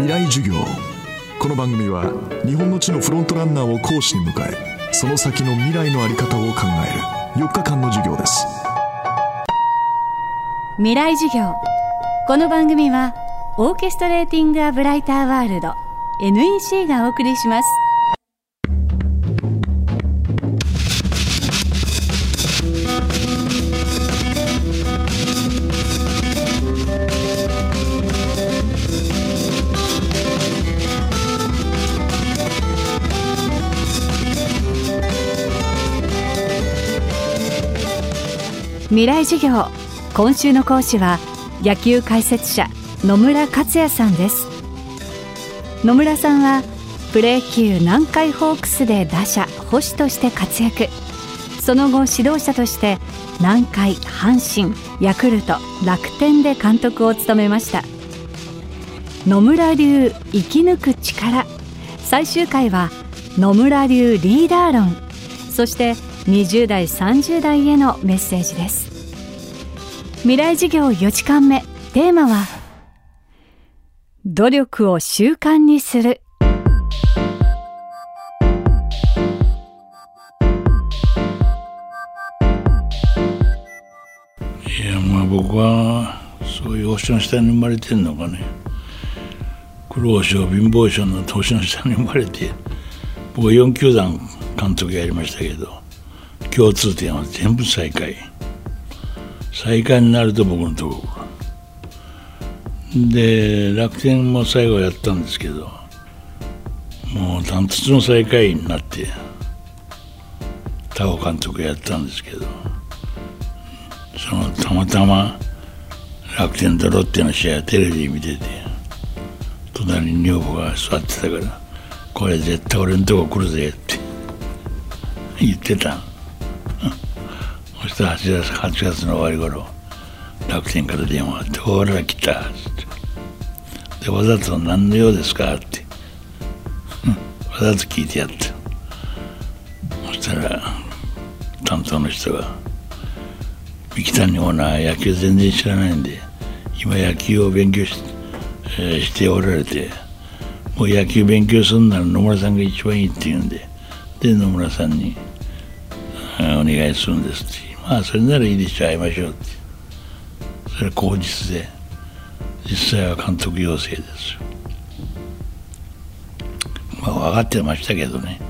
未来授業。この番組は日本の地のフロントランナーを講師に迎えその先の未来の在り方を考える4日間の授業です。未来授業。この番組はオーケストレーティング・ア・ブライター・ワールド NEC がお送りします。未来授業。今週の講師は野球解説者野村克也さんです。野村さんはプロ野球南海ホークスで打者捕手として活躍。その後指導者として南海阪神ヤクルト楽天で監督を務めました。野村流生き抜く力。最終回は野村流リーダー論。そして20代30代へのメッセージです。未来事業4時間目。テーマは努力を習慣にする。いやまあ僕はそういう星の下に生まれてんのかね。苦労症貧乏症の星の下に生まれて僕は4球団監督やりましたけど。共通点は全部最下位。最下位になると僕のとこで楽天も最後やったんですけどもうダントツの最下位になって田尾監督やったんですけどそのたまたま楽天とロッテの試合テレビ見てて隣に女房が座ってたから「これ絶対俺のとこ来るぜ」って言ってた。そしたら 8, 月8月の終わり頃楽天から電話があって「ほら来た」って。でわざと「何の用ですか?」って。わざと聞いてやった。そしたら担当の人が「三木谷オーナー野球全然知らないんで今野球を勉強し,、えー、しておられてもう野球勉強するなら野村さんが一番いいって言うんでで野村さんにお願いするんですって。まあそれならいいでしょ会いましょうって。それ口実で。実際は監督要請ですまあ分かってましたけどね、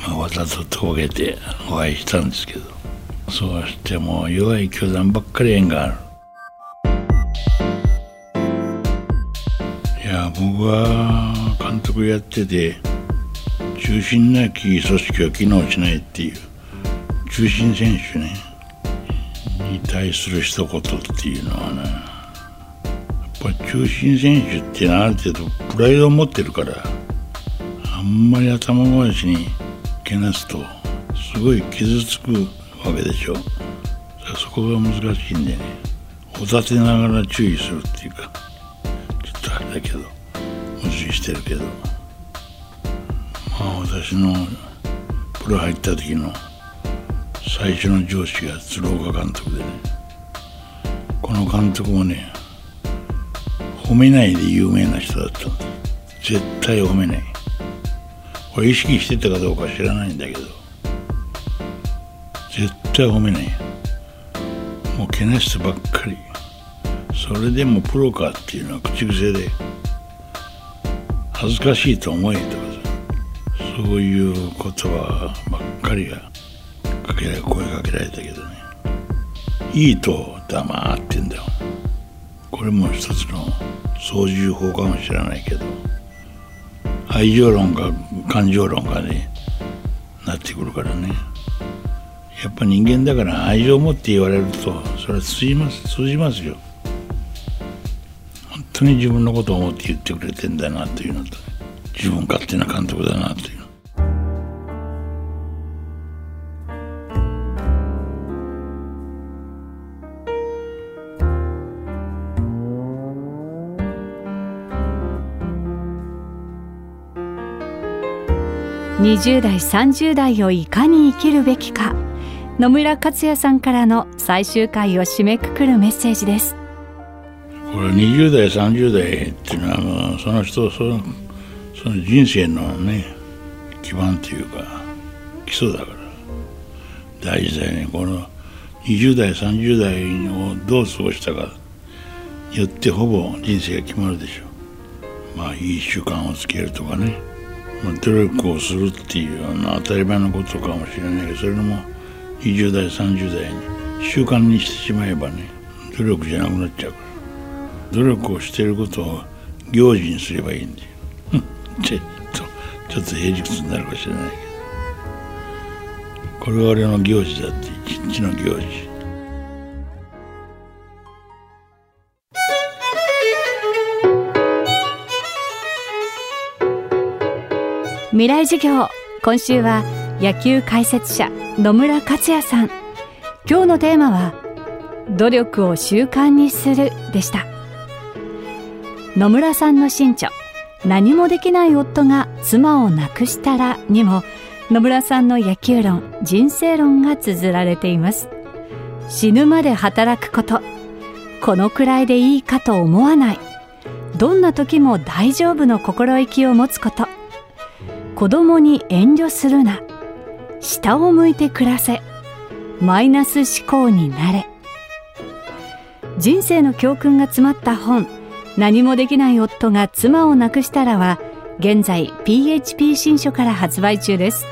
まあ、わざととげてお会いしたんですけど。そうしても弱い球団ばっかり縁がある。いや僕は監督やってて中心なき組織は機能しないっていう。中心選手ね。に対する一言っていうのはねやっぱ中心選手っていうのはある程度プライドを持ってるからあんまり頭回しにけなすとすごい傷つくわけでしょ。そこが難しいんでねお立てながら注意するっていうかちょっとあれだけど無視してるけど。まあ私のプロ入った時の最初の上司が鶴岡監督でね。この監督もね褒めないで有名な人だった。絶対褒めない。これ意識してたかどうか知らないんだけど。絶対褒めない。もうけなしてばっかり。それでもプロかっていうのは口癖で恥ずかしいと思えとかさそういう言葉ばっかりがかけ声かけられたけどね。いいと黙ってんだよ。これも一つの操縦法かもしれないけど。愛情論か感情論かねなってくるからね。やっぱ人間だから愛情を持って言われるとそれは通じます通じますよ。本当に自分のことを思って言ってくれてんだなというのと、自分勝手な監督だなという20代30代をいかに生きるべきか。野村克也さんからの最終回を締めくくるメッセージです。これ20代30代っていうのはその人そのその人生のね基盤というか基礎だから。大事だよね。この20代30代をどう過ごしたかによってほぼ人生が決まるでしょ。うまあいい習慣をつけるとかね、まあ、努力をするっていうような当たり前のことかもしれないけどそれも20代30代に習慣にしてしまえばね努力じゃなくなっちゃうから。努力をしていることを行事にすればいいんだよ。ちょっとちょっと平日になるかもしれないけど。これは俺の行事だって一日の行事。未来授業。今週は野球解説者野村克也さん。今日のテーマは努力を習慣にするでした。野村さんの新著何もできない夫が妻を亡くしたらにも野村さんの野球論人生論が綴られています。死ぬまで働くことこのくらいでいいかと思わない。どんな時も大丈夫の心意気を持つこと。子供に遠慮するな。下を向いて暮らせ。マイナス思考になれ。人生の教訓が詰まった本。何もできない夫が妻を亡くしたらは現在 PHP 新書から発売中です。